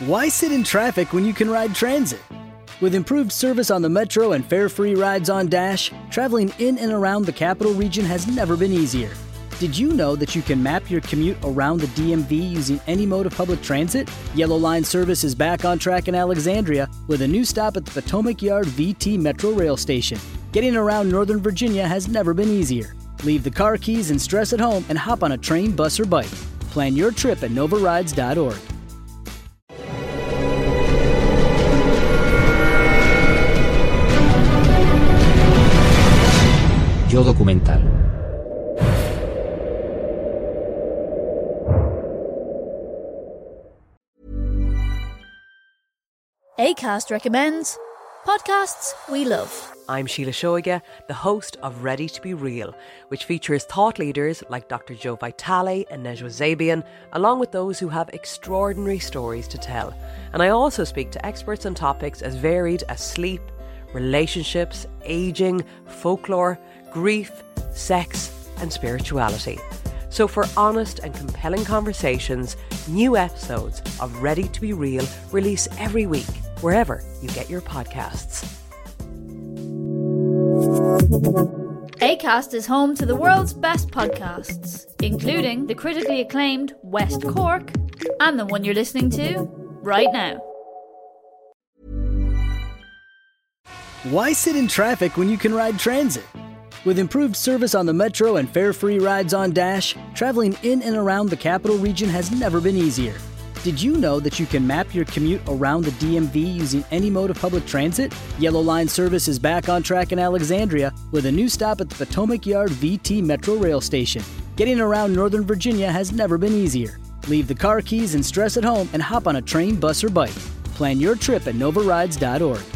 Why sit in traffic when you can ride transit? With improved service on the Metro and fare free rides on Dash, traveling in and around the capital region has never been easier. Did you know that you can map your commute around the DMV using any mode of public transit? Yellow Line service is back on track in Alexandria with a new stop at the Potomac Yard VT Metro Rail Station. Getting around Northern Virginia has never been easier. Leave the car keys and stress at home and hop on a train, bus, or bike. Plan your trip at novarides.org. Yo documental. ACAST recommends podcasts we love. I'm Sheila Shoiga, the host of Ready to Be Real, which features thought leaders like Dr. Joe Vitale and Nejwa Zabian, along with those who have extraordinary stories to tell. And I also speak to experts on topics as varied as sleep, relationships, aging, folklore, grief, sex, and spirituality. So, for honest and compelling conversations, new episodes of Ready to Be Real release every week, wherever you get your podcasts. ACAST is home to the world's best podcasts, including the critically acclaimed West Cork and the one you're listening to right now. Why sit in traffic when you can ride transit? With improved service on the Metro and fare free rides on Dash, traveling in and around the capital region has never been easier. Did you know that you can map your commute around the DMV using any mode of public transit? Yellow Line service is back on track in Alexandria with a new stop at the Potomac Yard VT Metro Rail Station. Getting around Northern Virginia has never been easier. Leave the car keys and stress at home and hop on a train, bus, or bike. Plan your trip at novarides.org.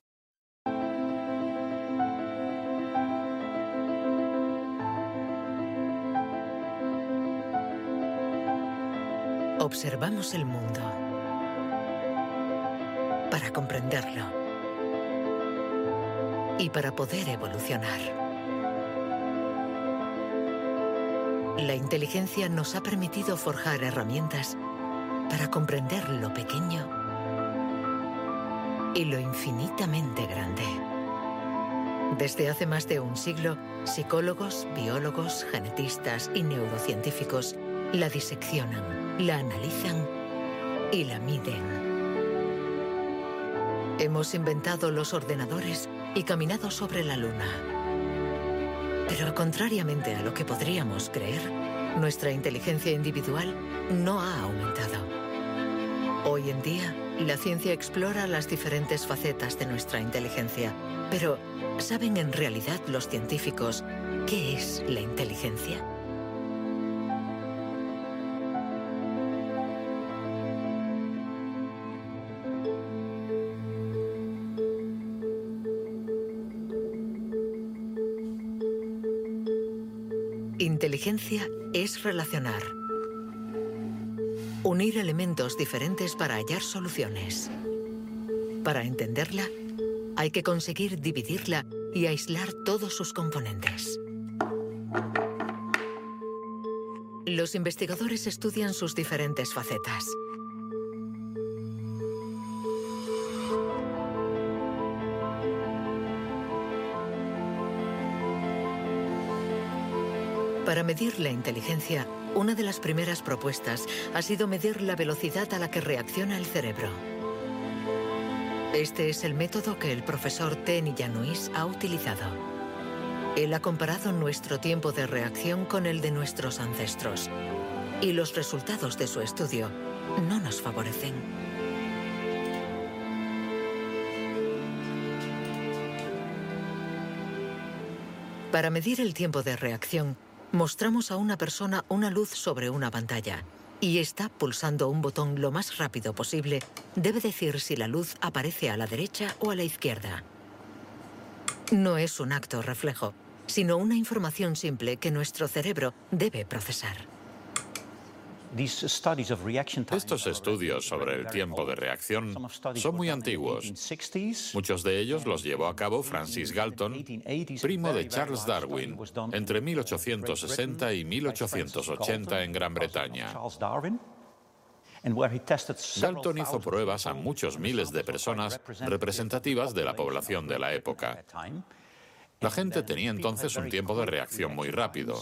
Observamos el mundo para comprenderlo y para poder evolucionar. La inteligencia nos ha permitido forjar herramientas para comprender lo pequeño y lo infinitamente grande. Desde hace más de un siglo, psicólogos, biólogos, genetistas y neurocientíficos la diseccionan, la analizan y la miden. Hemos inventado los ordenadores y caminado sobre la luna. Pero contrariamente a lo que podríamos creer, nuestra inteligencia individual no ha aumentado. Hoy en día, la ciencia explora las diferentes facetas de nuestra inteligencia. Pero, ¿saben en realidad los científicos qué es la inteligencia? Inteligencia es relacionar. Unir elementos diferentes para hallar soluciones. Para entenderla, hay que conseguir dividirla y aislar todos sus componentes. Los investigadores estudian sus diferentes facetas. Para medir la inteligencia, una de las primeras propuestas ha sido medir la velocidad a la que reacciona el cerebro. Este es el método que el profesor Ten Yanuis ha utilizado. Él ha comparado nuestro tiempo de reacción con el de nuestros ancestros. Y los resultados de su estudio no nos favorecen. Para medir el tiempo de reacción, mostramos a una persona una luz sobre una pantalla y está pulsando un botón lo más rápido posible, debe decir si la luz aparece a la derecha o a la izquierda. No es un acto reflejo, sino una información simple que nuestro cerebro debe procesar. Estos estudios sobre el tiempo de reacción son muy antiguos. Muchos de ellos los llevó a cabo Francis Galton, primo de Charles Darwin, entre 1860 y 1880 en Gran Bretaña. Galton hizo pruebas a muchos miles de personas representativas de la población de la época. La gente tenía entonces un tiempo de reacción muy rápido.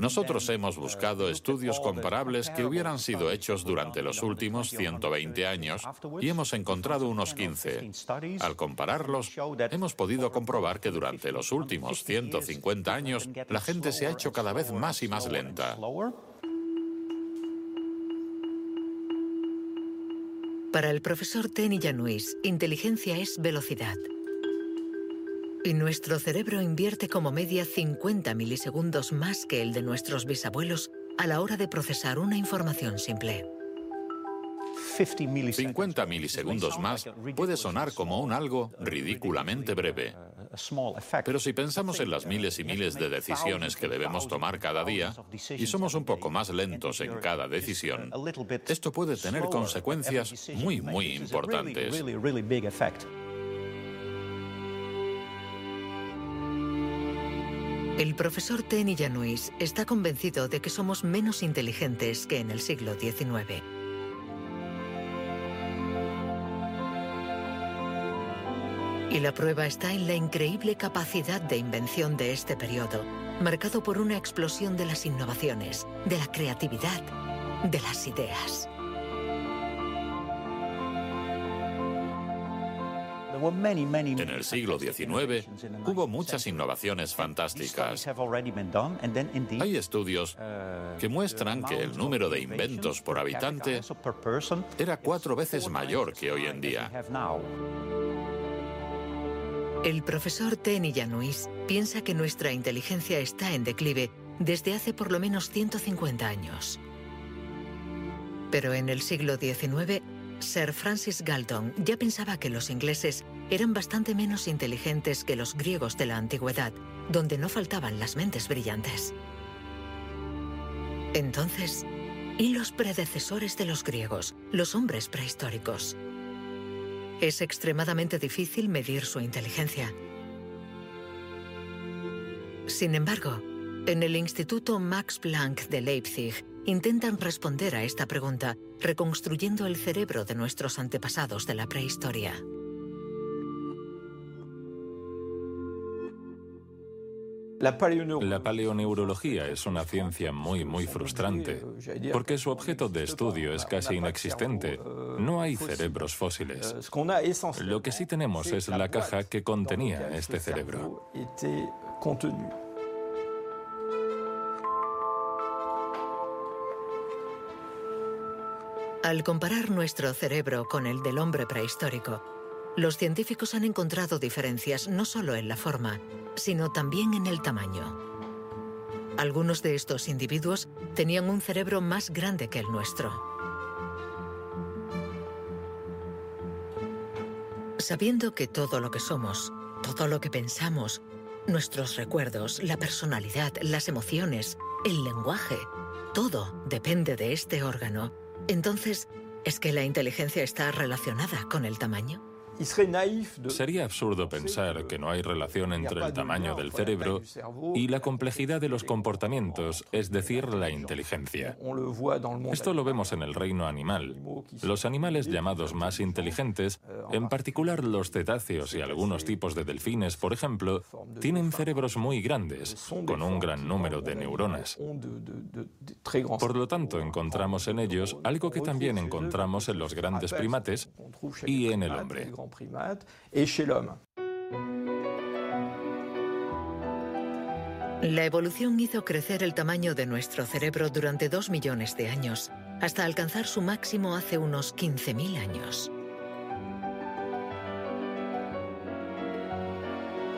Nosotros hemos buscado estudios comparables que hubieran sido hechos durante los últimos 120 años y hemos encontrado unos 15. Al compararlos, hemos podido comprobar que durante los últimos 150 años la gente se ha hecho cada vez más y más lenta. Para el profesor Tenny Januis, inteligencia es velocidad. Y nuestro cerebro invierte como media 50 milisegundos más que el de nuestros bisabuelos a la hora de procesar una información simple. 50 milisegundos más puede sonar como un algo ridículamente breve. Pero si pensamos en las miles y miles de decisiones que debemos tomar cada día y somos un poco más lentos en cada decisión, esto puede tener consecuencias muy, muy importantes. El profesor Tenny Januis está convencido de que somos menos inteligentes que en el siglo XIX. Y la prueba está en la increíble capacidad de invención de este periodo, marcado por una explosión de las innovaciones, de la creatividad, de las ideas. En el siglo XIX hubo muchas innovaciones fantásticas. Hay estudios que muestran que el número de inventos por habitante era cuatro veces mayor que hoy en día. El profesor Tenny Januis piensa que nuestra inteligencia está en declive desde hace por lo menos 150 años. Pero en el siglo XIX Sir Francis Galton ya pensaba que los ingleses eran bastante menos inteligentes que los griegos de la antigüedad, donde no faltaban las mentes brillantes. Entonces, ¿y los predecesores de los griegos, los hombres prehistóricos? Es extremadamente difícil medir su inteligencia. Sin embargo, en el Instituto Max Planck de Leipzig intentan responder a esta pregunta reconstruyendo el cerebro de nuestros antepasados de la prehistoria. La paleoneurología es una ciencia muy, muy frustrante, porque su objeto de estudio es casi inexistente. No hay cerebros fósiles. Lo que sí tenemos es la caja que contenía este cerebro. Al comparar nuestro cerebro con el del hombre prehistórico, los científicos han encontrado diferencias no solo en la forma, sino también en el tamaño. Algunos de estos individuos tenían un cerebro más grande que el nuestro. Sabiendo que todo lo que somos, todo lo que pensamos, nuestros recuerdos, la personalidad, las emociones, el lenguaje, todo depende de este órgano, entonces, ¿es que la inteligencia está relacionada con el tamaño? Sería absurdo pensar que no hay relación entre el tamaño del cerebro y la complejidad de los comportamientos, es decir, la inteligencia. Esto lo vemos en el reino animal. Los animales llamados más inteligentes, en particular los cetáceos y algunos tipos de delfines, por ejemplo, tienen cerebros muy grandes, con un gran número de neuronas. Por lo tanto, encontramos en ellos algo que también encontramos en los grandes primates y en el hombre chez La evolución hizo crecer el tamaño de nuestro cerebro durante dos millones de años, hasta alcanzar su máximo hace unos 15.000 años.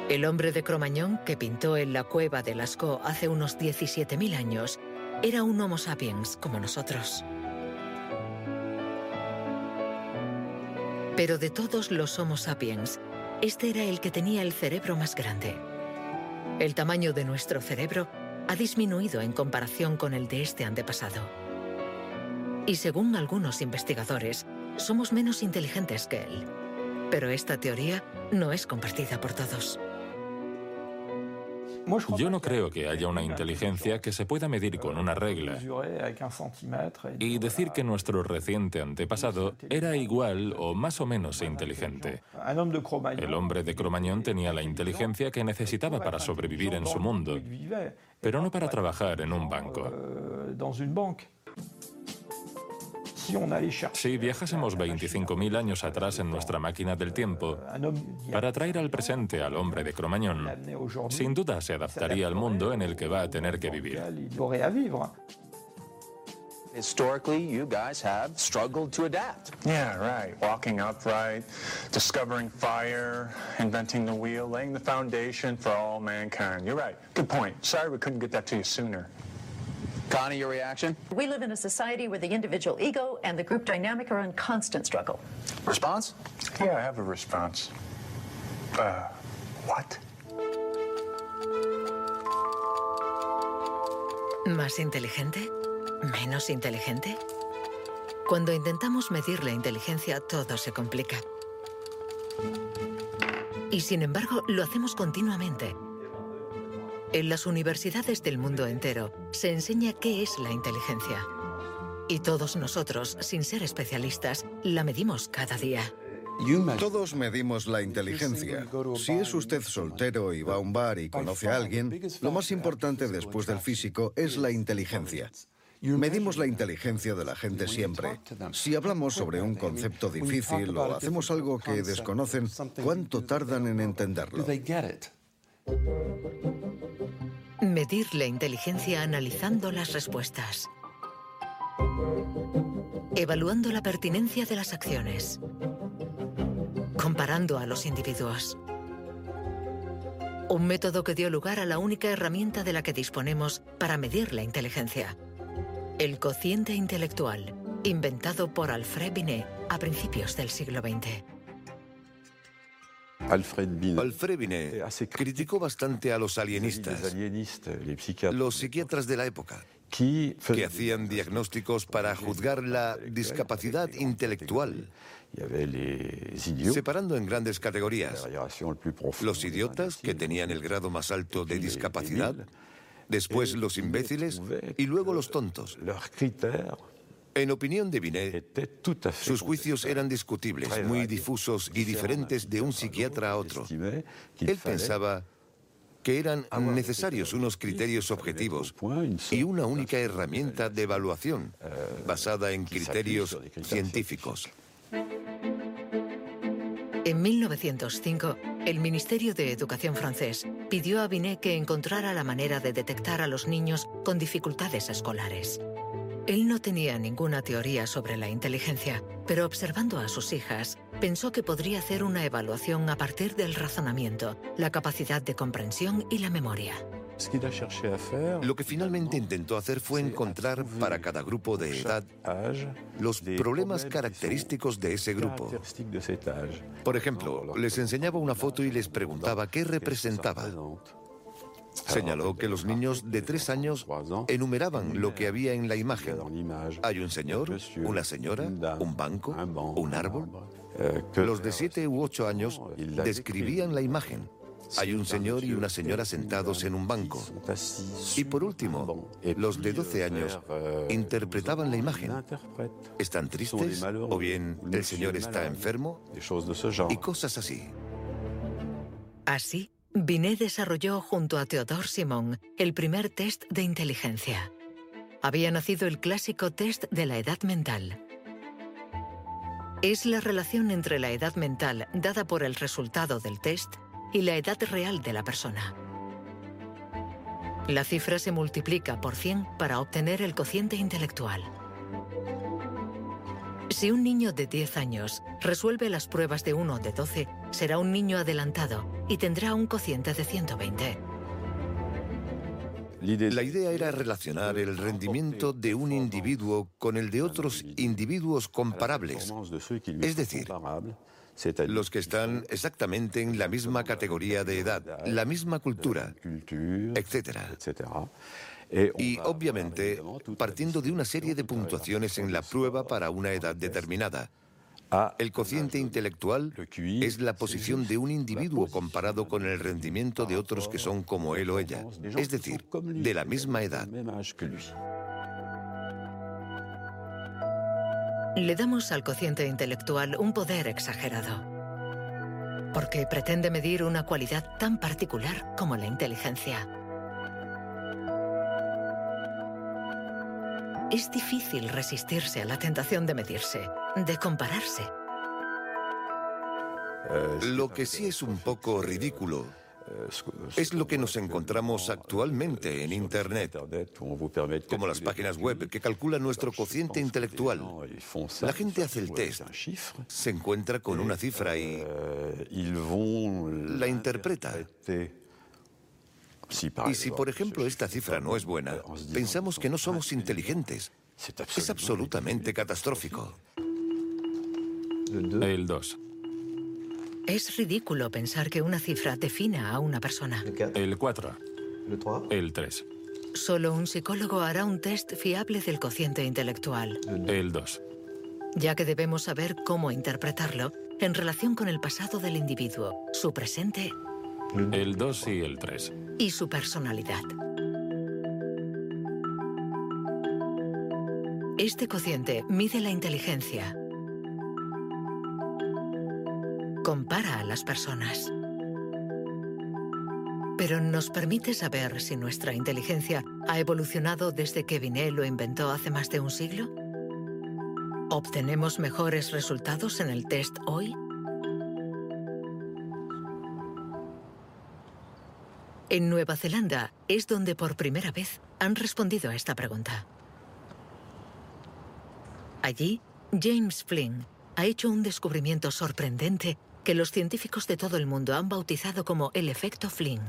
El hombre de Cromañón, que pintó en la cueva de Lascaux hace unos 17.000 años, era un Homo sapiens como nosotros. Pero de todos los Homo sapiens, este era el que tenía el cerebro más grande. El tamaño de nuestro cerebro ha disminuido en comparación con el de este antepasado. Y según algunos investigadores, somos menos inteligentes que él. Pero esta teoría no es compartida por todos. Yo no creo que haya una inteligencia que se pueda medir con una regla y decir que nuestro reciente antepasado era igual o más o menos inteligente. El hombre de Cromañón tenía la inteligencia que necesitaba para sobrevivir en su mundo, pero no para trabajar en un banco. Si viajásemos 25.000 años atrás en nuestra máquina del tiempo para traer al presente al hombre de Cromañón, sin duda se adaptaría al mundo en el que va a tener que vivir. Historically, you guys have struggled to adapt. Yeah, right. Walking upright, discovering fire, inventing the wheel, laying the foundation for all mankind. You're right. Good point. Sorry we couldn't get that to you sooner. Connie, your reaction? We live in a society where the individual ego and the group dynamic are in constant struggle. Response? Yeah, I have a response. Uh, what? ¿Más inteligente? ¿Menos inteligente? Cuando intentamos medir la inteligencia, todo se complica. Y sin embargo, lo hacemos continuamente. En las universidades del mundo entero se enseña qué es la inteligencia. Y todos nosotros, sin ser especialistas, la medimos cada día. Todos medimos la inteligencia. Si es usted soltero y va a un bar y conoce a alguien, lo más importante después del físico es la inteligencia. Medimos la inteligencia de la gente siempre. Si hablamos sobre un concepto difícil o hacemos algo que desconocen, ¿cuánto tardan en entenderlo? Medir la inteligencia analizando las respuestas. Evaluando la pertinencia de las acciones. Comparando a los individuos. Un método que dio lugar a la única herramienta de la que disponemos para medir la inteligencia. El cociente intelectual, inventado por Alfred Binet a principios del siglo XX. Alfred Binet, criticó bastante a los alienistas, los psiquiatras. De la época, que hacían diagnósticos para juzgar la discapacidad intelectual, separando en grandes categorías los idiotas, que tenían el grado más alto de discapacidad, después los imbéciles y luego los tontos. En opinión de Binet, sus juicios eran discutibles, muy difusos y diferentes de un psiquiatra a otro. Él pensaba que eran necesarios unos criterios objetivos y una única herramienta de evaluación basada en criterios científicos. En 1905, el Ministerio de Educación francés pidió a Binet que encontrara la manera de detectar a los niños con dificultades escolares. Él no tenía ninguna teoría sobre la inteligencia, pero observando a sus hijas, pensó que podría hacer una evaluación a partir del razonamiento, la capacidad de comprensión y la memoria. Lo que finalmente intentó hacer fue encontrar para cada grupo de edad los problemas característicos de ese grupo. Por ejemplo, les enseñaba una foto y les preguntaba qué representaba. Señaló que los niños de tres años enumeraban lo que había en la imagen. Hay un señor, una señora, un banco, un árbol. Los de siete u ocho años describían la imagen. Hay un señor y una señora sentados en un banco. Y por último, los de 12 años interpretaban la imagen. ¿Están tristes? ¿O bien el señor está enfermo? Y cosas así. Así, Binet desarrolló junto a Theodore Simon el primer test de inteligencia. Había nacido el clásico test de la edad mental. Es la relación entre la edad mental dada por el resultado del test y la edad real de la persona. La cifra se multiplica por 100 para obtener el cociente intelectual. Si un niño de 10 años resuelve las pruebas de uno de 12, será un niño adelantado y tendrá un cociente de 120. La idea era relacionar el rendimiento de un individuo con el de otros individuos comparables, es decir, los que están exactamente en la misma categoría de edad, la misma cultura, etc. Y obviamente, partiendo de una serie de puntuaciones en la prueba para una edad determinada. El cociente intelectual es la posición de un individuo comparado con el rendimiento de otros que son como él o ella, es decir, de la misma edad. Le damos al cociente intelectual un poder exagerado, porque pretende medir una cualidad tan particular como la inteligencia. Es difícil resistirse a la tentación de medirse, de compararse. Lo que sí es un poco ridículo es lo que nos encontramos actualmente en Internet, como las páginas web que calculan nuestro cociente intelectual. La gente hace el test, se encuentra con una cifra y la interpreta. Y si, por ejemplo, esta cifra no es buena, pensamos que no somos inteligentes. Es absolutamente catastrófico. El 2. Es ridículo pensar que una cifra defina a una persona. El 4. El 3. Solo un psicólogo hará un test fiable del cociente intelectual. El 2. Ya que debemos saber cómo interpretarlo en relación con el pasado del individuo, su presente el 2 y el 3. Y su personalidad. Este cociente mide la inteligencia. Compara a las personas. Pero nos permite saber si nuestra inteligencia ha evolucionado desde que Binet lo inventó hace más de un siglo. ¿Obtenemos mejores resultados en el test hoy? En Nueva Zelanda es donde por primera vez han respondido a esta pregunta. Allí, James Flynn ha hecho un descubrimiento sorprendente que los científicos de todo el mundo han bautizado como el efecto Flynn.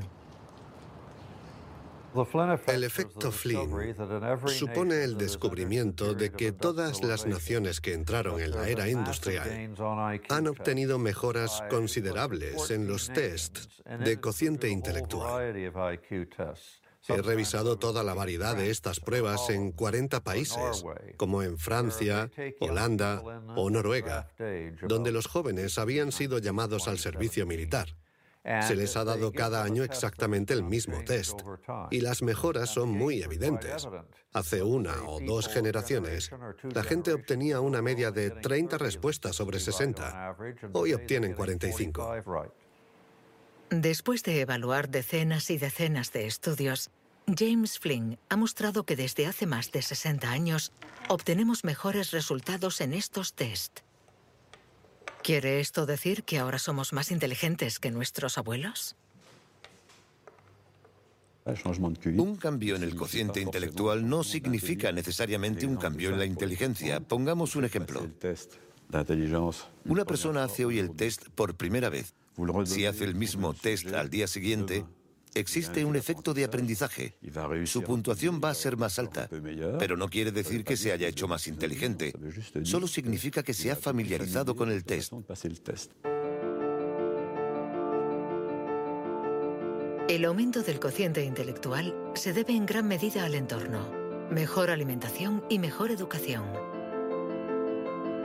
El efecto Flynn supone el descubrimiento de que todas las naciones que entraron en la era industrial han obtenido mejoras considerables en los tests de cociente intelectual. He revisado toda la variedad de estas pruebas en 40 países, como en Francia, Holanda o Noruega, donde los jóvenes habían sido llamados al servicio militar. Se les ha dado cada año exactamente el mismo test y las mejoras son muy evidentes. Hace una o dos generaciones, la gente obtenía una media de 30 respuestas sobre 60. Hoy obtienen 45. Después de evaluar decenas y decenas de estudios, James Flynn ha mostrado que desde hace más de 60 años obtenemos mejores resultados en estos test. ¿Quiere esto decir que ahora somos más inteligentes que nuestros abuelos? Un cambio en el cociente intelectual no significa necesariamente un cambio en la inteligencia. Pongamos un ejemplo. Una persona hace hoy el test por primera vez. Si hace el mismo test al día siguiente, existe un efecto de aprendizaje. Su puntuación va a ser más alta, pero no quiere decir que se haya hecho más inteligente. Solo significa que se ha familiarizado con el test. El aumento del cociente intelectual se debe en gran medida al entorno, mejor alimentación y mejor educación.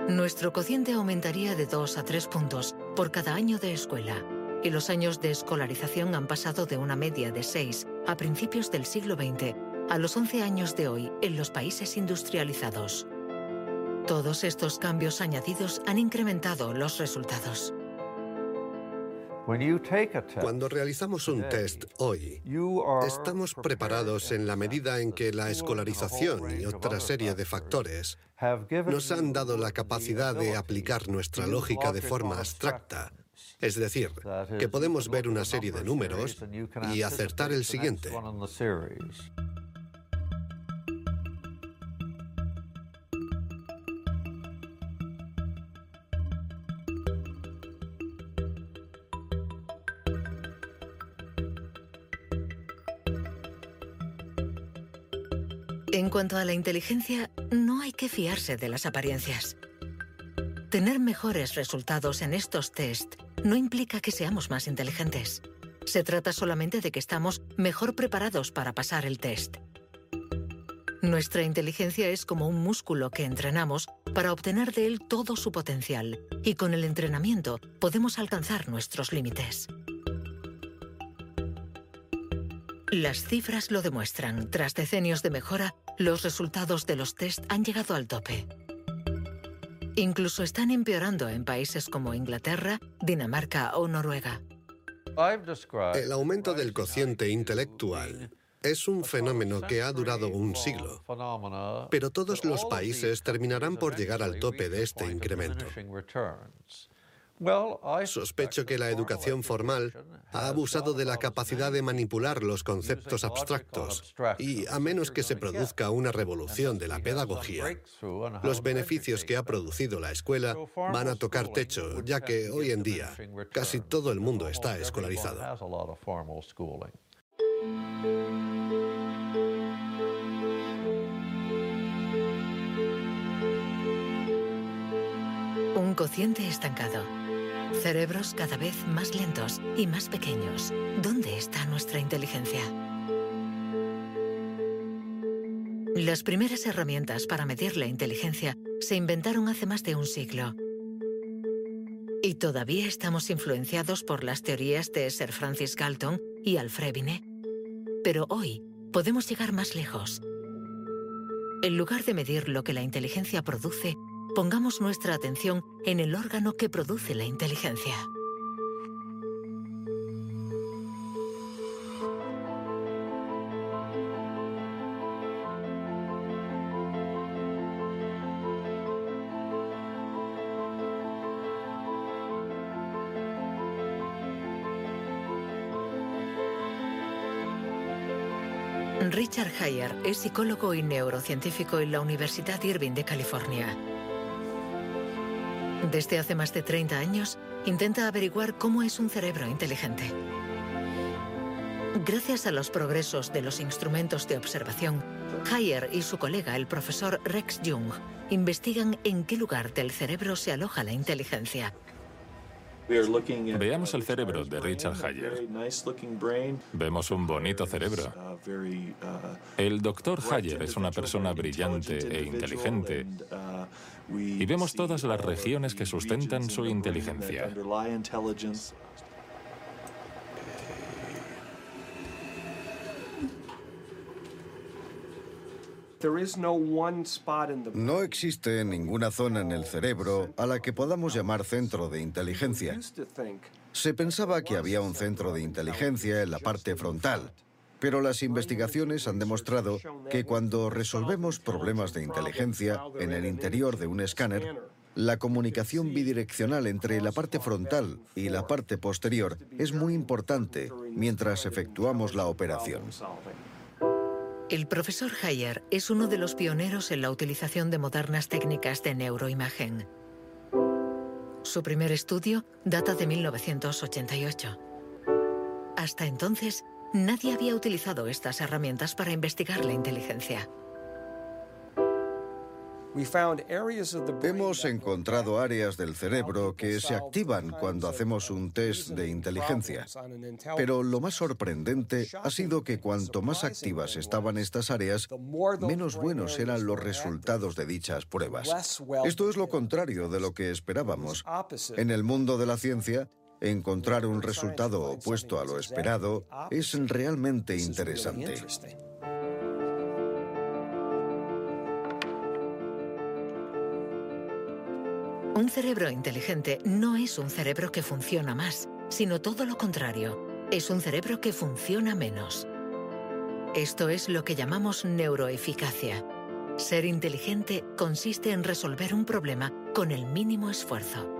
Nuestro cociente aumentaría de 2 a 3 puntos por cada año de escuela y los años de escolarización han pasado de una media de 6 a principios del siglo XX a los 11 años de hoy en los países industrializados. Todos estos cambios añadidos han incrementado los resultados. Cuando realizamos un test hoy, estamos preparados en la medida en que la escolarización y otra serie de factores nos han dado la capacidad de aplicar nuestra lógica de forma abstracta es decir, que podemos ver una serie de números y acertar el siguiente. En cuanto a la inteligencia, no hay que fiarse de las apariencias. Tener mejores resultados en estos test no implica que seamos más inteligentes. Se trata solamente de que estamos mejor preparados para pasar el test. Nuestra inteligencia es como un músculo que entrenamos para obtener de él todo su potencial y con el entrenamiento podemos alcanzar nuestros límites. Las cifras lo demuestran. Tras decenios de mejora, los resultados de los test han llegado al tope. Incluso están empeorando en países como Inglaterra, Dinamarca o Noruega. El aumento del cociente intelectual es un fenómeno que ha durado un siglo, pero todos los países terminarán por llegar al tope de este incremento. Sospecho que la educación formal ha abusado de la capacidad de manipular los conceptos abstractos y, a menos que se produzca una revolución de la pedagogía, los beneficios que ha producido la escuela van a tocar techo, ya que hoy en día casi todo el mundo está escolarizado. Un cociente estancado. Cerebros cada vez más lentos y más pequeños. ¿Dónde está nuestra inteligencia? Las primeras herramientas para medir la inteligencia se inventaron hace más de un siglo. Y todavía estamos influenciados por las teorías de Sir Francis Galton y Alfred Binet. Pero hoy podemos llegar más lejos. En lugar de medir lo que la inteligencia produce, pongamos nuestra atención en el órgano que produce la inteligencia. Richard Heyer es psicólogo y neurocientífico en la Universidad Irving de California. Desde hace más de 30 años, intenta averiguar cómo es un cerebro inteligente. Gracias a los progresos de los instrumentos de observación, Heyer y su colega, el profesor Rex Jung, investigan en qué lugar del cerebro se aloja la inteligencia. Veamos el cerebro de Richard Hayer. Vemos un bonito cerebro. El doctor Hayer es una persona brillante e inteligente y vemos todas las regiones que sustentan su inteligencia. No existe ninguna zona en el cerebro a la que podamos llamar centro de inteligencia. Se pensaba que había un centro de inteligencia en la parte frontal, pero las investigaciones han demostrado que cuando resolvemos problemas de inteligencia en el interior de un escáner, la comunicación bidireccional entre la parte frontal y la parte posterior es muy importante mientras efectuamos la operación. El profesor Hayer es uno de los pioneros en la utilización de modernas técnicas de neuroimagen. Su primer estudio data de 1988. Hasta entonces, nadie había utilizado estas herramientas para investigar la inteligencia. Hemos encontrado áreas del cerebro que se activan cuando hacemos un test de inteligencia. Pero lo más sorprendente ha sido que cuanto más activas estaban estas áreas, menos buenos eran los resultados de dichas pruebas. Esto es lo contrario de lo que esperábamos. En el mundo de la ciencia, encontrar un resultado opuesto a lo esperado es realmente interesante. Un cerebro inteligente no es un cerebro que funciona más, sino todo lo contrario. Es un cerebro que funciona menos. Esto es lo que llamamos neuroeficacia. Ser inteligente consiste en resolver un problema con el mínimo esfuerzo.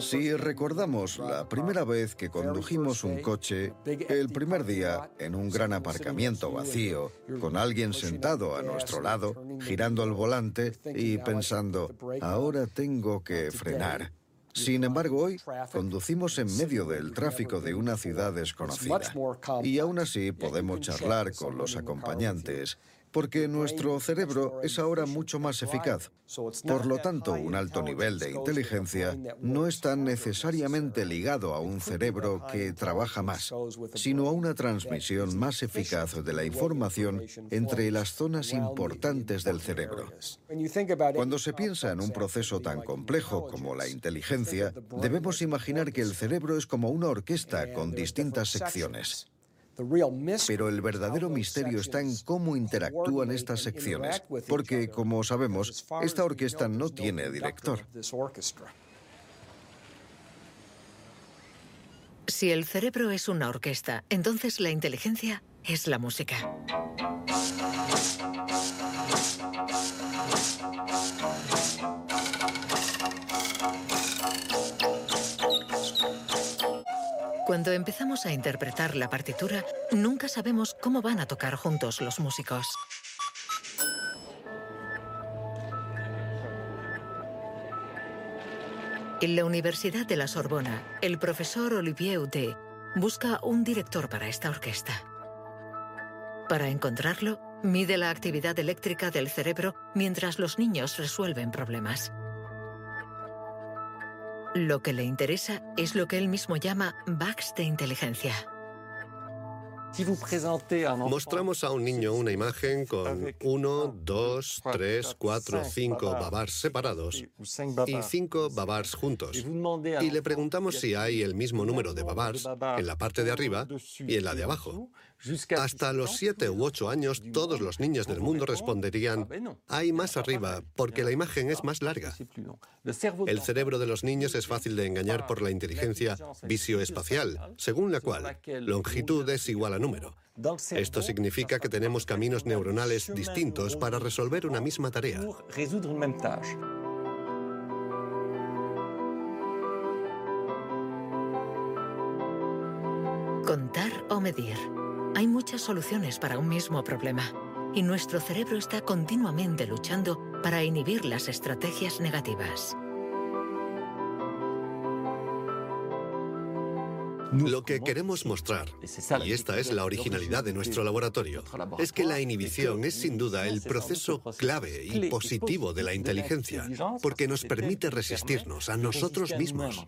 Si recordamos la primera vez que condujimos un coche, el primer día en un gran aparcamiento vacío, con alguien sentado a nuestro lado, girando el volante y pensando, ahora tengo que frenar. Sin embargo, hoy conducimos en medio del tráfico de una ciudad desconocida. y aún así podemos charlar con los acompañantes porque nuestro cerebro es ahora mucho más eficaz. Por lo tanto, un alto nivel de inteligencia no está necesariamente ligado a un cerebro que trabaja más, sino a una transmisión más eficaz de la información entre las zonas importantes del cerebro. Cuando se piensa en un proceso tan complejo como la inteligencia, debemos imaginar que el cerebro es como una orquesta con distintas secciones. Pero el verdadero misterio está en cómo interactúan estas secciones, porque, como sabemos, esta orquesta no tiene director. Si el cerebro es una orquesta, entonces la inteligencia es la música. Cuando empezamos a interpretar la partitura, nunca sabemos cómo van a tocar juntos los músicos. En la Universidad de la Sorbona, el profesor Olivier Houdet busca un director para esta orquesta. Para encontrarlo, mide la actividad eléctrica del cerebro mientras los niños resuelven problemas. Lo que le interesa es lo que él mismo llama bugs de inteligencia. Mostramos a un niño una imagen con uno, dos, tres, cuatro, cinco babars separados y cinco babars juntos. Y le preguntamos si hay el mismo número de babars en la parte de arriba y en la de abajo. Hasta los siete u ocho años, todos los niños del mundo responderían, hay más arriba, porque la imagen es más larga. El cerebro de los niños es fácil de engañar por la inteligencia visioespacial, según la cual longitud es igual a número. Esto significa que tenemos caminos neuronales distintos para resolver una misma tarea. Contar o medir. Hay muchas soluciones para un mismo problema y nuestro cerebro está continuamente luchando para inhibir las estrategias negativas. Lo que queremos mostrar, y esta es la originalidad de nuestro laboratorio, es que la inhibición es sin duda el proceso clave y positivo de la inteligencia, porque nos permite resistirnos a nosotros mismos.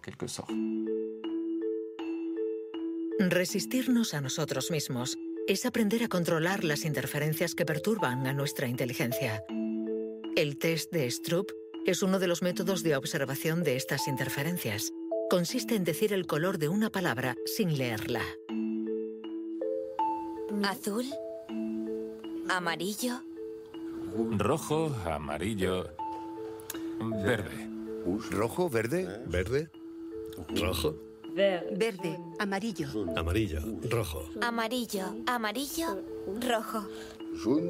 Resistirnos a nosotros mismos es aprender a controlar las interferencias que perturban a nuestra inteligencia. El test de Stroop es uno de los métodos de observación de estas interferencias. Consiste en decir el color de una palabra sin leerla. Azul, amarillo, Rojo, amarillo, verde. ¿Rojo, verde? ¿Verde? ¿Rojo? Verde, amarillo, Amarillo, rojo. amarillo, amarillo, rojo.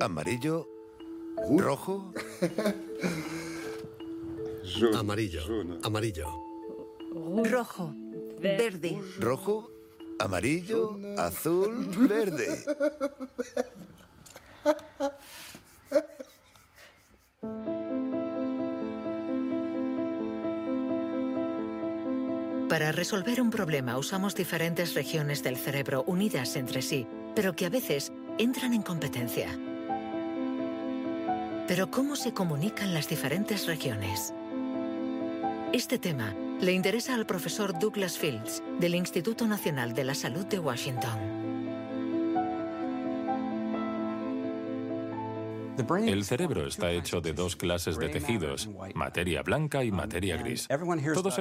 ¿Amarillo? ¿Rojo? Amarillo, amarillo. rojo, verde, ¿Rojo? ¿Amarillo? ¿Azul? ¿Verde? Para resolver un problema usamos diferentes regiones del cerebro unidas entre sí, pero que a veces entran en competencia. Pero ¿cómo se comunican las diferentes regiones? Este tema le interesa al profesor Douglas Fields del Instituto Nacional de la Salud de Washington. El cerebro está hecho de dos clases de tejidos, materia blanca y materia gris. Todos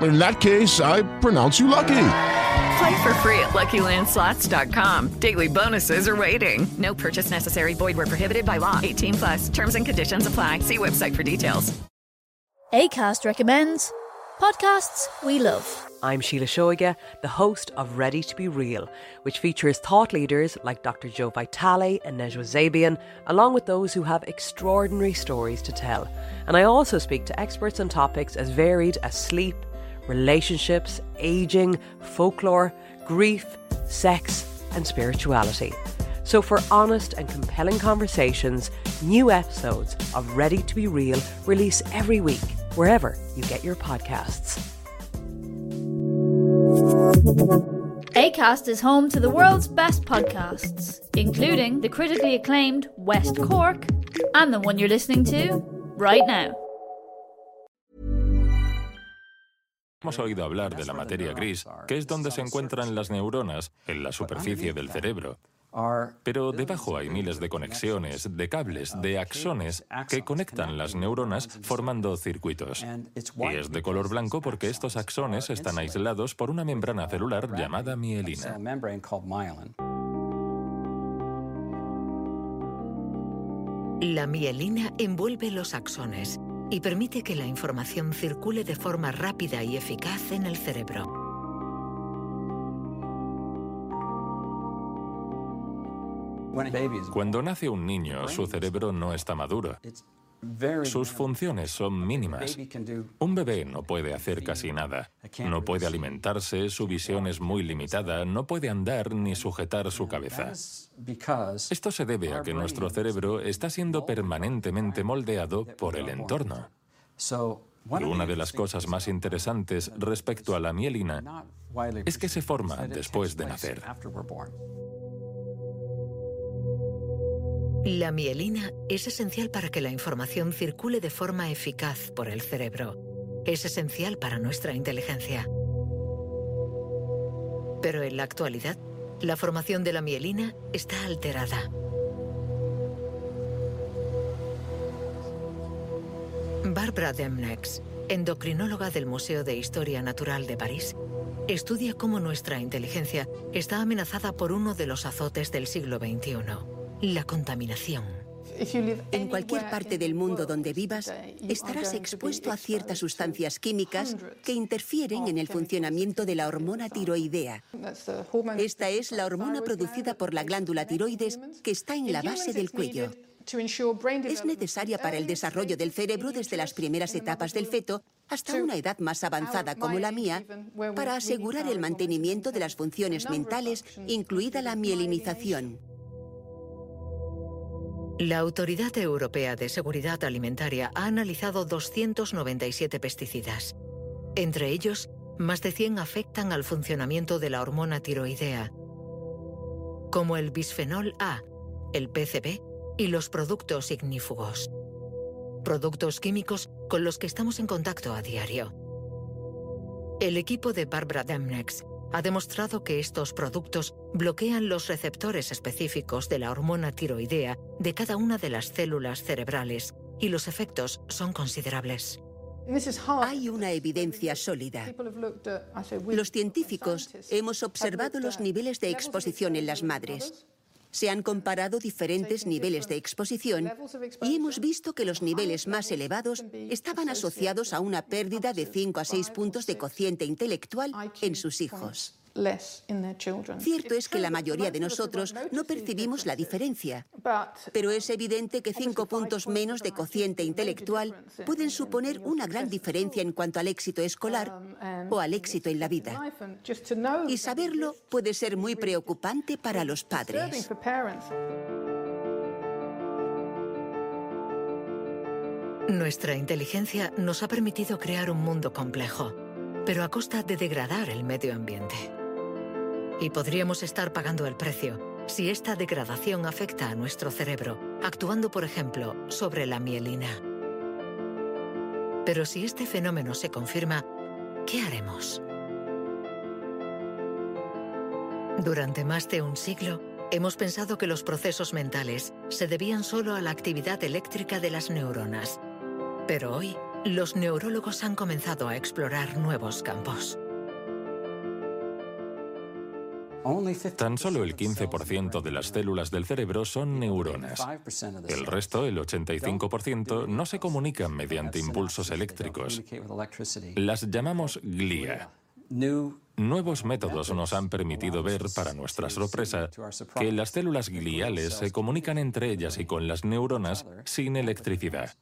In that case, I pronounce you lucky. Play for free at LuckyLandSlots.com. Daily bonuses are waiting. No purchase necessary. Void where prohibited by law. 18 plus. Terms and conditions apply. See website for details. ACAST recommends podcasts we love. I'm Sheila Shoiga, the host of Ready to Be Real, which features thought leaders like Dr. Joe Vitale and Nejwa Zabian, along with those who have extraordinary stories to tell. And I also speak to experts on topics as varied as sleep, relationships, aging, folklore, grief, sex, and spirituality. So, for honest and compelling conversations, new episodes of Ready to Be Real release every week, wherever you get your podcasts. ACAST is home to the world's best podcasts, including the critically acclaimed West Cork and the one you're listening to right now. Hemos oído hablar de la materia gris, que es donde se encuentran las neuronas, en la superficie del cerebro. Pero debajo hay miles de conexiones, de cables, de axones que conectan las neuronas formando circuitos. Y es de color blanco porque estos axones están aislados por una membrana celular llamada mielina. La mielina envuelve los axones y permite que la información circule de forma rápida y eficaz en el cerebro. Cuando nace un niño, su cerebro no está maduro. Sus funciones son mínimas. Un bebé no puede hacer casi nada. No puede alimentarse, su visión es muy limitada, no puede andar ni sujetar su cabeza. Esto se debe a que nuestro cerebro está siendo permanentemente moldeado por el entorno. Y una de las cosas más interesantes respecto a la mielina es que se forma después de nacer. La mielina es esencial para que la información circule de forma eficaz por el cerebro. Es esencial para nuestra inteligencia. Pero en la actualidad, la formación de la mielina está alterada. Barbara Demnex, endocrinóloga del Museo de Historia Natural de París, estudia cómo nuestra inteligencia está amenazada por uno de los azotes del siglo XXI, la contaminación. En cualquier parte del mundo donde vivas, estarás expuesto a ciertas sustancias químicas que interfieren en el funcionamiento de la hormona tiroidea. Esta es la hormona producida por la glándula tiroides que está en la base del cuello. Es necesaria para el desarrollo del cerebro desde las primeras etapas del feto hasta una edad más avanzada como la mía, para asegurar el mantenimiento de las funciones mentales, incluida la mielinización. La Autoridad Europea de Seguridad Alimentaria ha analizado 297 pesticidas. Entre ellos, más de 100 afectan al funcionamiento de la hormona tiroidea, como el bisfenol A, el PCB y los productos ignífugos. Productos químicos con los que estamos en contacto a diario. El equipo de Barbara Demnex ha demostrado que estos productos bloquean los receptores específicos de la hormona tiroidea de cada una de las células cerebrales y los efectos son considerables. Hay una evidencia sólida. Los científicos hemos observado los niveles de exposición en las madres. Se han comparado diferentes niveles de exposición y hemos visto que los niveles más elevados estaban asociados a una pérdida de 5 a 6 puntos de cociente intelectual en sus hijos. Cierto es que la mayoría de nosotros no percibimos la diferencia, pero es evidente que cinco puntos menos de cociente intelectual pueden suponer una gran diferencia en cuanto al éxito escolar o al éxito en la vida. Y saberlo puede ser muy preocupante para los padres. Nuestra inteligencia nos ha permitido crear un mundo complejo, pero a costa de degradar el medio ambiente. Y podríamos estar pagando el precio si esta degradación afecta a nuestro cerebro, actuando, por ejemplo, sobre la mielina. Pero si este fenómeno se confirma, ¿qué haremos? Durante más de un siglo, Hemos pensado que los procesos mentales se debían solo a la actividad eléctrica de las neuronas. Pero hoy, los neurólogos han comenzado a explorar nuevos campos. Tan solo el 15% de las células del cerebro son neuronas. El resto, el 85%, no se comunican mediante impulsos eléctricos. Las llamamos glía. Nuevos métodos nos han permitido ver, para nuestra sorpresa, que las células gliales se comunican entre ellas y con las neuronas sin electricidad.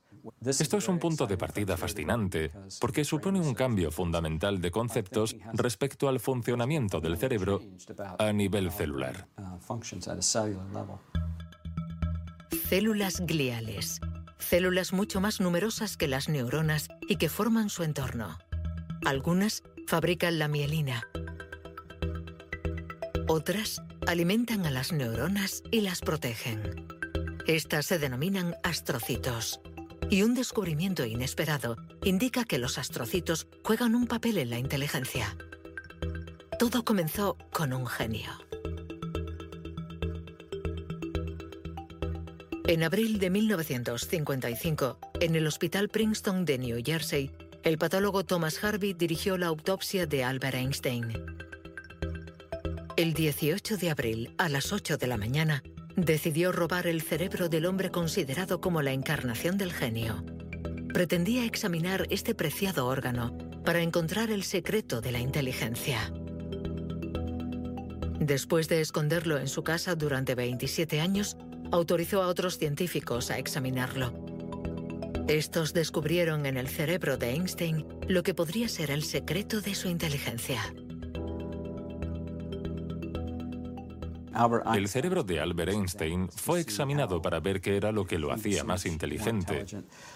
Esto es un punto de partida fascinante porque supone un cambio fundamental de conceptos respecto al funcionamiento del cerebro a nivel celular. Células gliales. Células mucho más numerosas que las neuronas y que forman su entorno. Algunas fabrican la mielina. Otras alimentan a las neuronas y las protegen. Estas se denominan astrocitos. Y un descubrimiento inesperado indica que los astrocitos juegan un papel en la inteligencia. Todo comenzó con un genio. En abril de 1955, en el Hospital Princeton de New Jersey, el patólogo Thomas Harvey dirigió la autopsia de Albert Einstein. El 18 de abril, a las 8 de la mañana, decidió robar el cerebro del hombre considerado como la encarnación del genio. Pretendía examinar este preciado órgano para encontrar el secreto de la inteligencia. Después de esconderlo en su casa durante 27 años, autorizó a otros científicos a examinarlo. Estos descubrieron en el cerebro de Einstein lo que podría ser el secreto de su inteligencia. El cerebro de Albert Einstein fue examinado para ver qué era lo que lo hacía más inteligente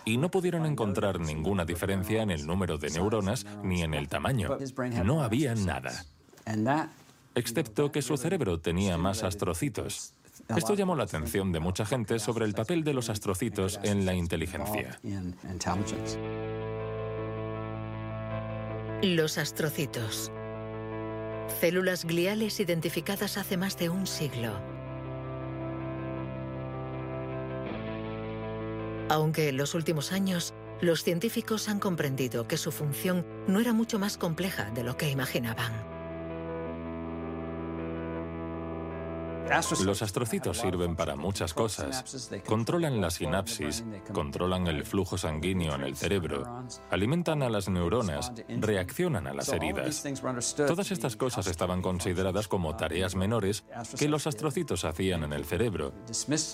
y no pudieron encontrar ninguna diferencia en el número de neuronas ni en el tamaño. No había nada. Excepto que su cerebro tenía más astrocitos. Esto llamó la atención de mucha gente sobre el papel de los astrocitos en la inteligencia. Los astrocitos. Células gliales identificadas hace más de un siglo. Aunque en los últimos años los científicos han comprendido que su función no era mucho más compleja de lo que imaginaban. Los astrocitos sirven para muchas cosas. Controlan la sinapsis, controlan el flujo sanguíneo en el cerebro, alimentan a las neuronas, reaccionan a las heridas. Todas estas cosas estaban consideradas como tareas menores que los astrocitos hacían en el cerebro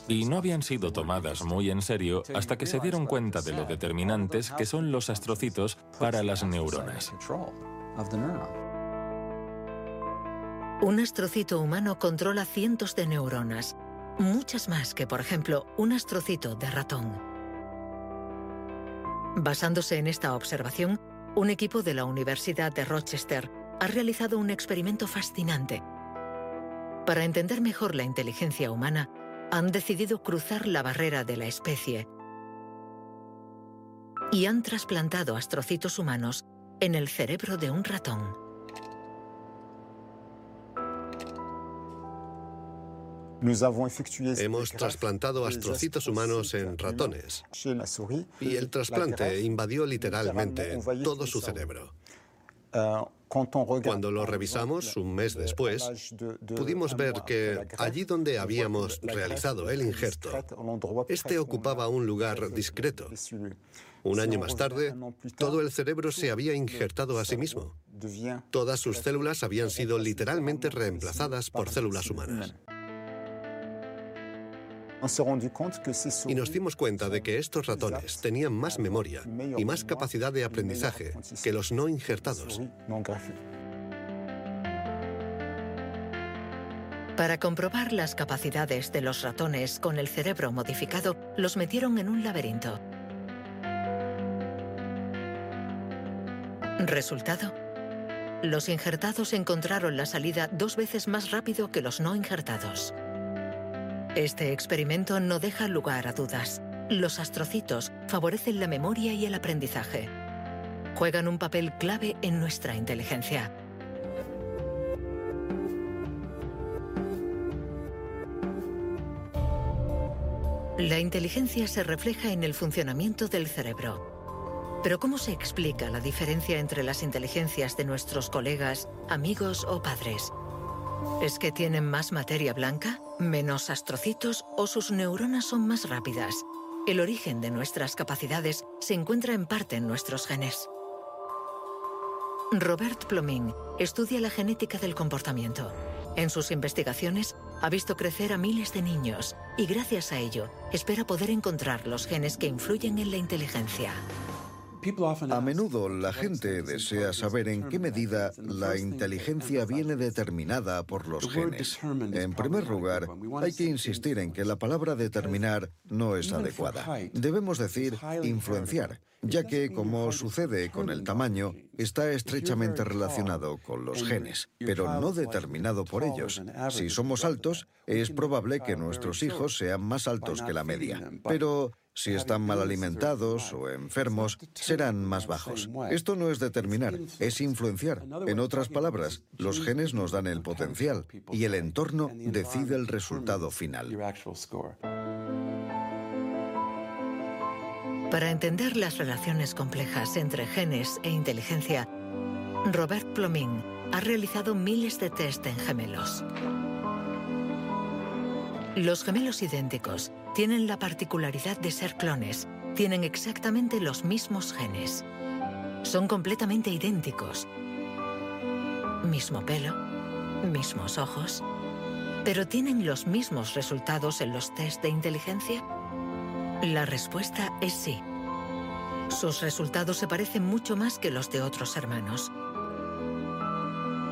y no habían sido tomadas muy en serio hasta que se dieron cuenta de lo determinantes que son los astrocitos para las neuronas. Un astrocito humano controla cientos de neuronas, muchas más que, por ejemplo, un astrocito de ratón. Basándose en esta observación, un equipo de la Universidad de Rochester ha realizado un experimento fascinante. Para entender mejor la inteligencia humana, han decidido cruzar la barrera de la especie y han trasplantado astrocitos humanos en el cerebro de un ratón. Hemos trasplantado astrocitos humanos en ratones y el trasplante invadió literalmente todo su cerebro. Cuando lo revisamos un mes después, pudimos ver que allí donde habíamos realizado el injerto, este ocupaba un lugar discreto. Un año más tarde, todo el cerebro se había injertado a sí mismo. Todas sus células habían sido literalmente reemplazadas por células humanas. Y nos dimos cuenta de que estos ratones tenían más memoria y más capacidad de aprendizaje que los no injertados. Para comprobar las capacidades de los ratones con el cerebro modificado, los metieron en un laberinto. Resultado. Los injertados encontraron la salida dos veces más rápido que los no injertados. Este experimento no deja lugar a dudas. Los astrocitos favorecen la memoria y el aprendizaje. Juegan un papel clave en nuestra inteligencia. La inteligencia se refleja en el funcionamiento del cerebro. Pero ¿cómo se explica la diferencia entre las inteligencias de nuestros colegas, amigos o padres? ¿Es que tienen más materia blanca, menos astrocitos o sus neuronas son más rápidas? El origen de nuestras capacidades se encuentra en parte en nuestros genes. Robert Plomin estudia la genética del comportamiento. En sus investigaciones ha visto crecer a miles de niños y gracias a ello espera poder encontrar los genes que influyen en la inteligencia. A menudo la gente desea saber en qué medida la inteligencia viene determinada por los genes. En primer lugar, hay que insistir en que la palabra determinar no es adecuada. Debemos decir influenciar, ya que, como sucede con el tamaño, está estrechamente relacionado con los genes, pero no determinado por ellos. Si somos altos, es probable que nuestros hijos sean más altos que la media. Pero si están mal alimentados o enfermos, serán más bajos. Esto no es determinar, es influenciar. En otras palabras, los genes nos dan el potencial y el entorno decide el resultado final. Para entender las relaciones complejas entre genes e inteligencia, Robert Plomin ha realizado miles de test en gemelos. Los gemelos idénticos tienen la particularidad de ser clones. Tienen exactamente los mismos genes. Son completamente idénticos. Mismo pelo, mismos ojos. ¿Pero tienen los mismos resultados en los test de inteligencia? La respuesta es sí. Sus resultados se parecen mucho más que los de otros hermanos.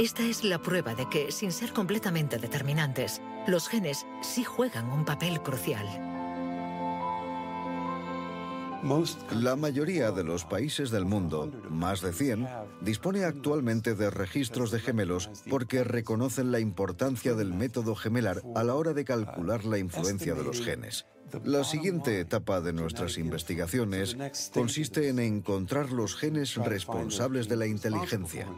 Esta es la prueba de que, sin ser completamente determinantes, los genes sí juegan un papel crucial. La mayoría de los países del mundo, más de 100, dispone actualmente de registros de gemelos porque reconocen la importancia del método gemelar a la hora de calcular la influencia de los genes. La siguiente etapa de nuestras investigaciones consiste en encontrar los genes responsables de la inteligencia.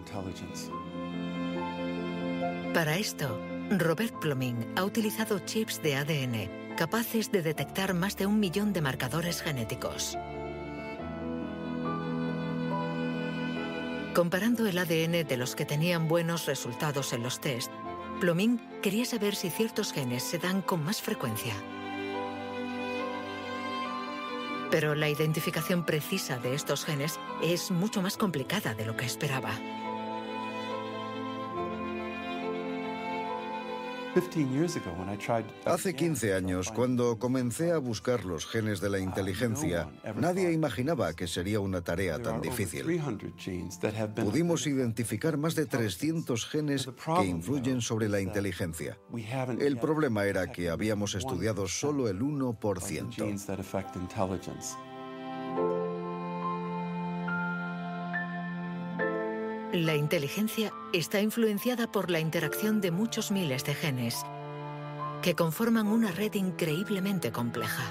Para esto, Robert Plomin ha utilizado chips de ADN capaces de detectar más de un millón de marcadores genéticos. Comparando el ADN de los que tenían buenos resultados en los test, Plomin quería saber si ciertos genes se dan con más frecuencia. Pero la identificación precisa de estos genes es mucho más complicada de lo que esperaba. Hace 15 años, cuando comencé a buscar los genes de la inteligencia, nadie imaginaba que sería una tarea tan difícil. Pudimos identificar más de 300 genes que influyen sobre la inteligencia. El problema era que habíamos estudiado solo el 1%. La inteligencia está influenciada por la interacción de muchos miles de genes que conforman una red increíblemente compleja.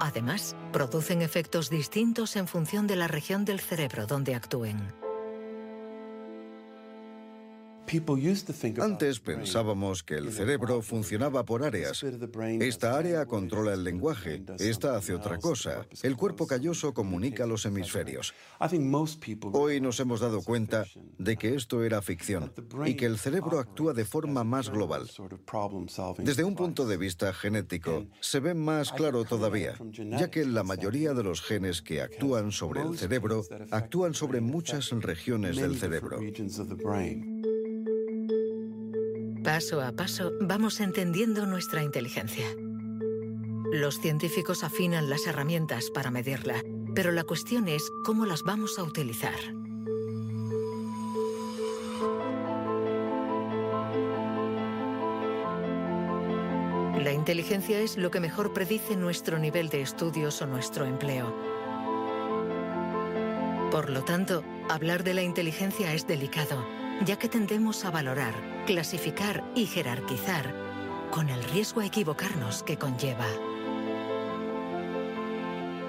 Además, producen efectos distintos en función de la región del cerebro donde actúen. Antes pensábamos que el cerebro funcionaba por áreas. Esta área controla el lenguaje, esta hace otra cosa. El cuerpo calloso comunica los hemisferios. Hoy nos hemos dado cuenta de que esto era ficción y que el cerebro actúa de forma más global. Desde un punto de vista genético, se ve más claro todavía, ya que la mayoría de los genes que actúan sobre el cerebro actúan sobre muchas regiones del cerebro. Paso a paso vamos entendiendo nuestra inteligencia. Los científicos afinan las herramientas para medirla, pero la cuestión es cómo las vamos a utilizar. La inteligencia es lo que mejor predice nuestro nivel de estudios o nuestro empleo. Por lo tanto, hablar de la inteligencia es delicado ya que tendemos a valorar, clasificar y jerarquizar con el riesgo a equivocarnos que conlleva.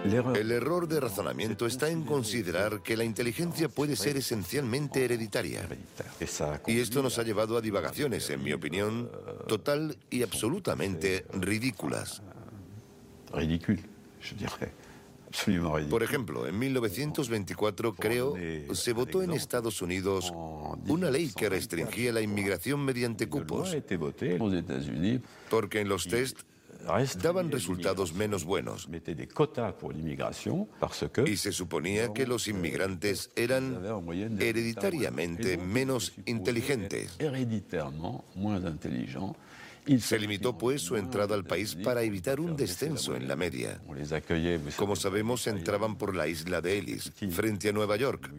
El error de razonamiento está en considerar que la inteligencia puede ser esencialmente hereditaria. Y esto nos ha llevado a divagaciones, en mi opinión, total y absolutamente ridículas. Por ejemplo, en 1924, creo, se votó en Estados Unidos una ley que restringía la inmigración mediante cupos, porque en los test daban resultados menos buenos. Y se suponía que los inmigrantes eran hereditariamente menos inteligentes. Se limitó pues su entrada al país para evitar un descenso en la media. Como sabemos, entraban por la isla de Ellis, frente a Nueva York,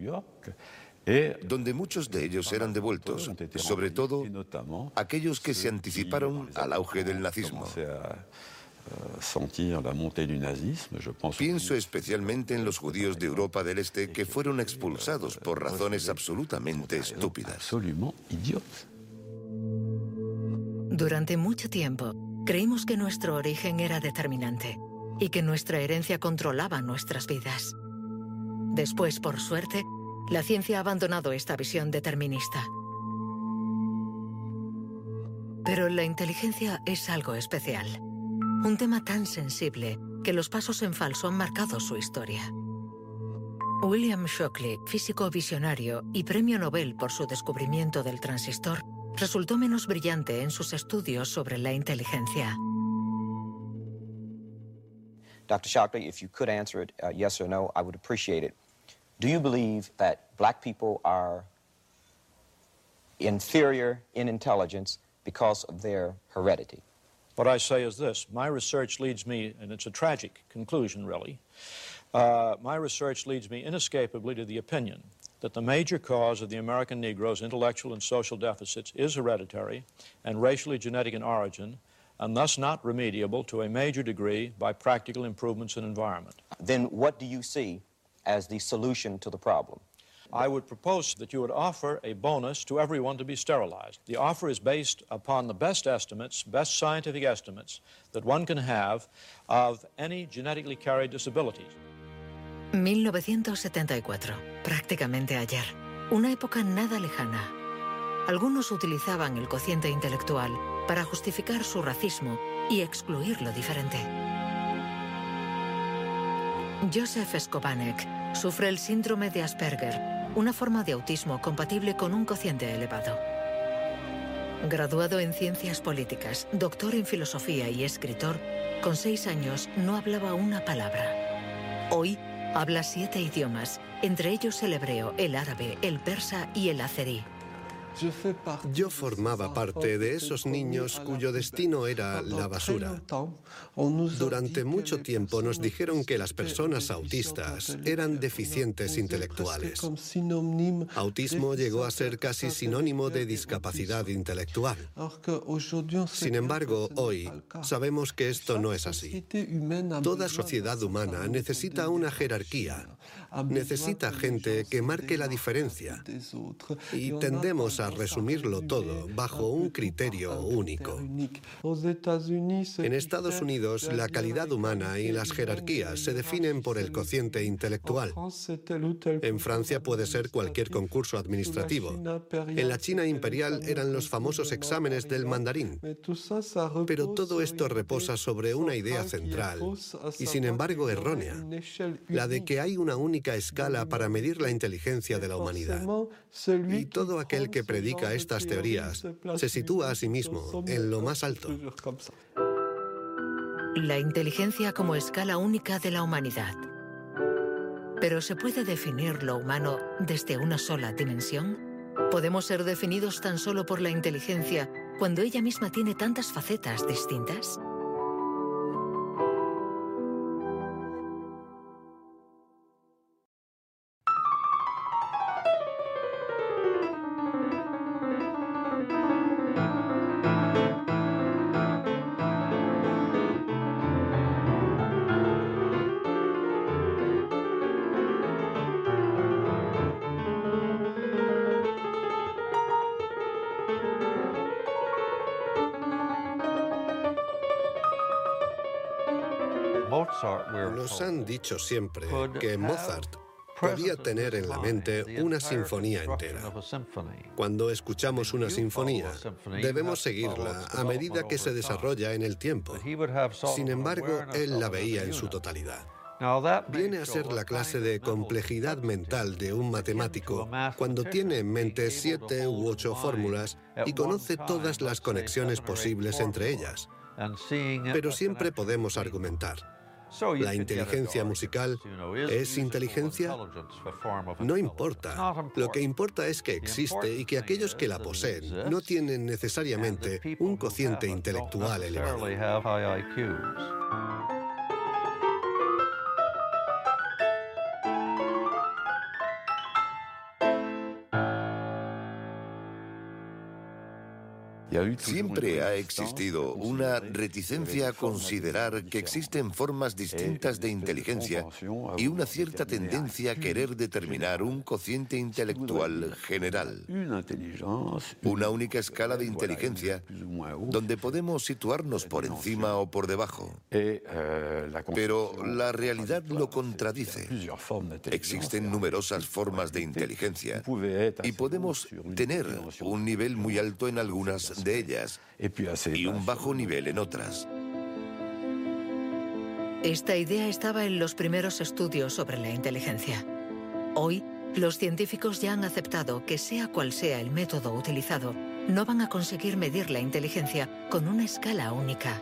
donde muchos de ellos eran devueltos, sobre todo aquellos que se anticiparon al auge del nazismo. Pienso especialmente en los judíos de Europa del Este que fueron expulsados por razones absolutamente estúpidas. Durante mucho tiempo, creímos que nuestro origen era determinante y que nuestra herencia controlaba nuestras vidas. Después, por suerte, la ciencia ha abandonado esta visión determinista. Pero la inteligencia es algo especial. Un tema tan sensible que los pasos en falso han marcado su historia. William Shockley, físico visionario y premio Nobel por su descubrimiento del transistor, resultó menos brillante en sus estudios sobre la inteligencia. Dr. Shockley, if you could answer it uh, yes or no, I would appreciate it. Do you believe that black people are inferior in intelligence because of their heredity? What I say is this my research leads me, and it's a tragic conclusion, really. Uh, my research leads me inescapably to the opinion that the major cause of the American Negro's intellectual and social deficits is hereditary and racially genetic in origin, and thus not remediable to a major degree by practical improvements in environment. Then what do you see as the solution to the problem? I would propose that you would offer a bonus to everyone to be sterilized. The offer is based upon the best estimates, best scientific estimates that one can have of any genetically carried disabilities. 1974, prácticamente ayer. Una época nada lejana. Algunos utilizaban el cociente intelectual para justificar su racismo y excluir lo diferente. Joseph Skobanek sufre el síndrome de Asperger, una forma de autismo compatible con un cociente elevado. Graduado en ciencias políticas, doctor en filosofía y escritor, con seis años no hablaba una palabra. Hoy habla siete idiomas, entre ellos el hebreo, el árabe, el persa y el azerí. Yo formaba parte de esos niños cuyo destino era la basura. Durante mucho tiempo nos dijeron que las personas autistas eran deficientes intelectuales. Autismo llegó a ser casi sinónimo de discapacidad intelectual. Sin embargo, hoy sabemos que esto no es así. Toda sociedad humana necesita una jerarquía, necesita gente que marque la diferencia y tendemos a resumirlo todo bajo un criterio único. En Estados Unidos, la calidad humana y las jerarquías se definen por el cociente intelectual. En Francia puede ser cualquier concurso administrativo. En la China imperial eran los famosos exámenes del mandarín. Pero todo esto reposa sobre una idea central y sin embargo errónea, la de que hay una única escala para medir la inteligencia de la humanidad. Y todo aquel que predica estas teorías se sitúa a sí mismo en lo más alto. La inteligencia como escala única de la humanidad. Pero ¿se puede definir lo humano desde una sola dimensión? ¿Podemos ser definidos tan solo por la inteligencia cuando ella misma tiene tantas facetas distintas? Nos han dicho siempre que Mozart podía tener en la mente una sinfonía entera. Cuando escuchamos una sinfonía, debemos seguirla a medida que se desarrolla en el tiempo. Sin embargo, él la veía en su totalidad. Viene a ser la clase de complejidad mental de un matemático cuando tiene en mente siete u ocho fórmulas y conoce todas las conexiones posibles entre ellas. Pero siempre podemos argumentar. ¿La inteligencia musical es inteligencia? No importa. Lo que importa es que existe y que aquellos que la poseen no tienen necesariamente un cociente intelectual elevado. Siempre ha existido una reticencia a considerar que existen formas distintas de inteligencia y una cierta tendencia a querer determinar un cociente intelectual general. Una única escala de inteligencia donde podemos situarnos por encima o por debajo. Pero la realidad lo contradice. Existen numerosas formas de inteligencia y podemos tener un nivel muy alto en algunas de ellas y un bajo nivel en otras. Esta idea estaba en los primeros estudios sobre la inteligencia. Hoy, los científicos ya han aceptado que sea cual sea el método utilizado, no van a conseguir medir la inteligencia con una escala única.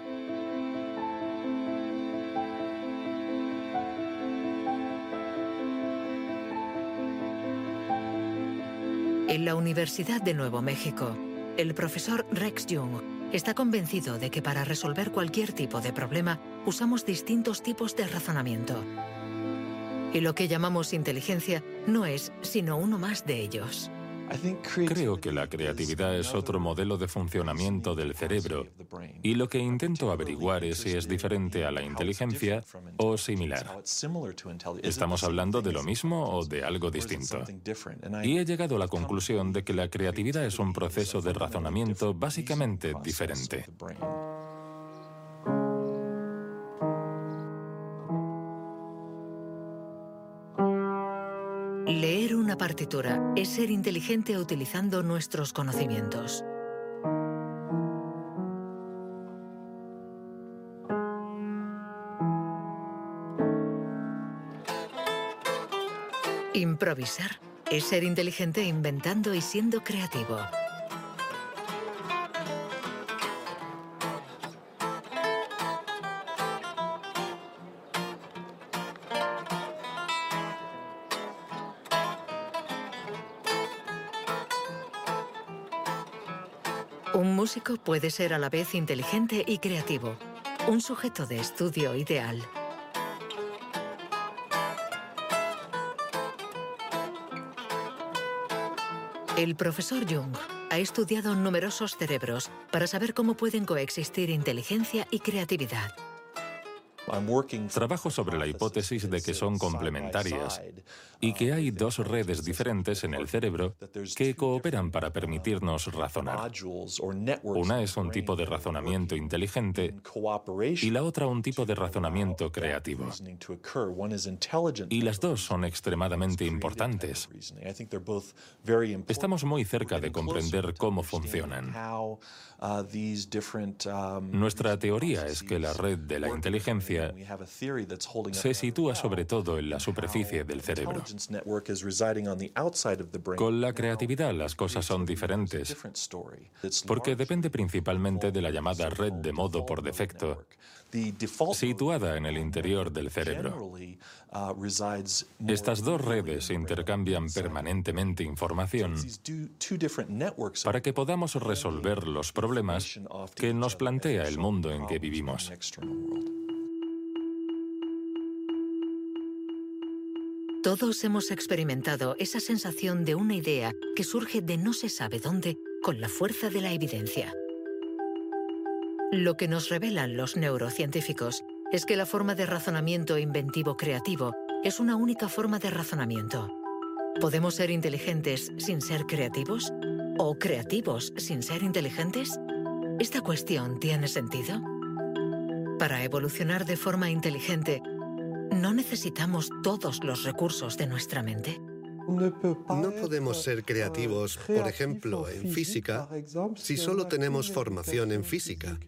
En la Universidad de Nuevo México, el profesor Rex Jung está convencido de que para resolver cualquier tipo de problema usamos distintos tipos de razonamiento. Y lo que llamamos inteligencia no es sino uno más de ellos. Creo que la creatividad es otro modelo de funcionamiento del cerebro y lo que intento averiguar es si es diferente a la inteligencia o similar. ¿Estamos hablando de lo mismo o de algo distinto? Y he llegado a la conclusión de que la creatividad es un proceso de razonamiento básicamente diferente. Leer una partitura es ser inteligente utilizando nuestros conocimientos. Improvisar es ser inteligente inventando y siendo creativo. Un músico puede ser a la vez inteligente y creativo, un sujeto de estudio ideal. El profesor Jung ha estudiado numerosos cerebros para saber cómo pueden coexistir inteligencia y creatividad. Trabajo sobre la hipótesis de que son complementarias y que hay dos redes diferentes en el cerebro que cooperan para permitirnos razonar. Una es un tipo de razonamiento inteligente y la otra un tipo de razonamiento creativo. Y las dos son extremadamente importantes. Estamos muy cerca de comprender cómo funcionan. Nuestra teoría es que la red de la inteligencia se sitúa sobre todo en la superficie del cerebro. Con la creatividad las cosas son diferentes, porque depende principalmente de la llamada red de modo por defecto, situada en el interior del cerebro. Estas dos redes intercambian permanentemente información para que podamos resolver los problemas que nos plantea el mundo en que vivimos. Todos hemos experimentado esa sensación de una idea que surge de no se sabe dónde con la fuerza de la evidencia. Lo que nos revelan los neurocientíficos es que la forma de razonamiento inventivo creativo es una única forma de razonamiento. ¿Podemos ser inteligentes sin ser creativos? ¿O creativos sin ser inteligentes? ¿Esta cuestión tiene sentido? Para evolucionar de forma inteligente, ¿no necesitamos todos los recursos de nuestra mente? No podemos ser creativos, por ejemplo, en física, si solo tenemos formación en física.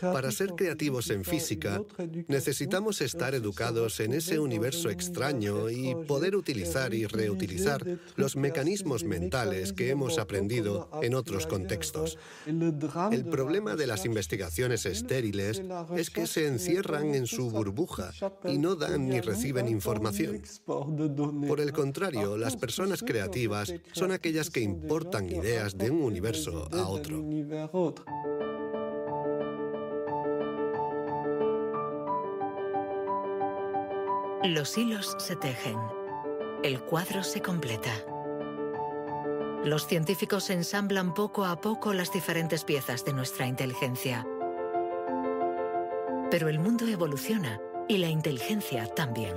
Para ser creativos en física, necesitamos estar educados en ese universo extraño y poder utilizar y reutilizar los mecanismos mentales que hemos aprendido en otros contextos. El problema de las investigaciones estériles es que se encierran en su burbuja y no dan ni reciben información. Por el contrario, las personas creativas son aquellas que importan ideas de un universo a otro. Los hilos se tejen. El cuadro se completa. Los científicos ensamblan poco a poco las diferentes piezas de nuestra inteligencia. Pero el mundo evoluciona y la inteligencia también.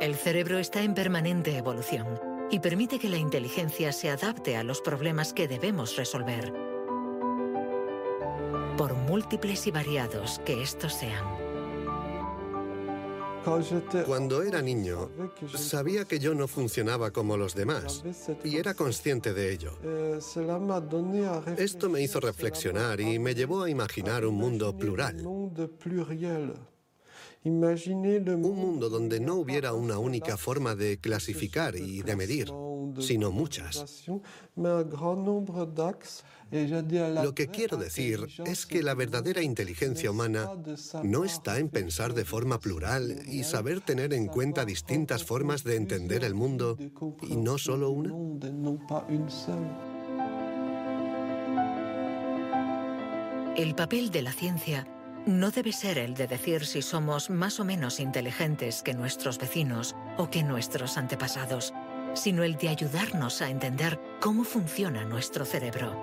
El cerebro está en permanente evolución y permite que la inteligencia se adapte a los problemas que debemos resolver, por múltiples y variados que estos sean. Cuando era niño, sabía que yo no funcionaba como los demás y era consciente de ello. Esto me hizo reflexionar y me llevó a imaginar un mundo plural. Un mundo donde no hubiera una única forma de clasificar y de medir, sino muchas. Lo que quiero decir es que la verdadera inteligencia humana no está en pensar de forma plural y saber tener en cuenta distintas formas de entender el mundo y no solo una. El papel de la ciencia no debe ser el de decir si somos más o menos inteligentes que nuestros vecinos o que nuestros antepasados, sino el de ayudarnos a entender cómo funciona nuestro cerebro.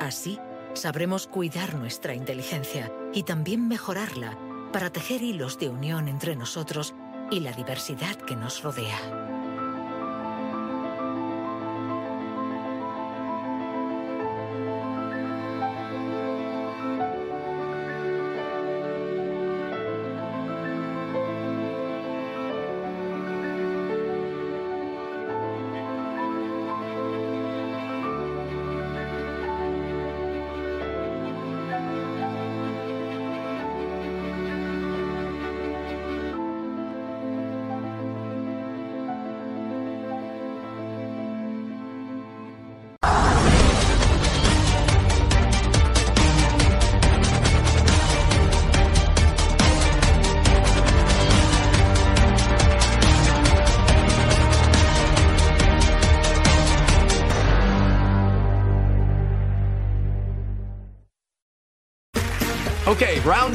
Así, sabremos cuidar nuestra inteligencia y también mejorarla para tejer hilos de unión entre nosotros y la diversidad que nos rodea.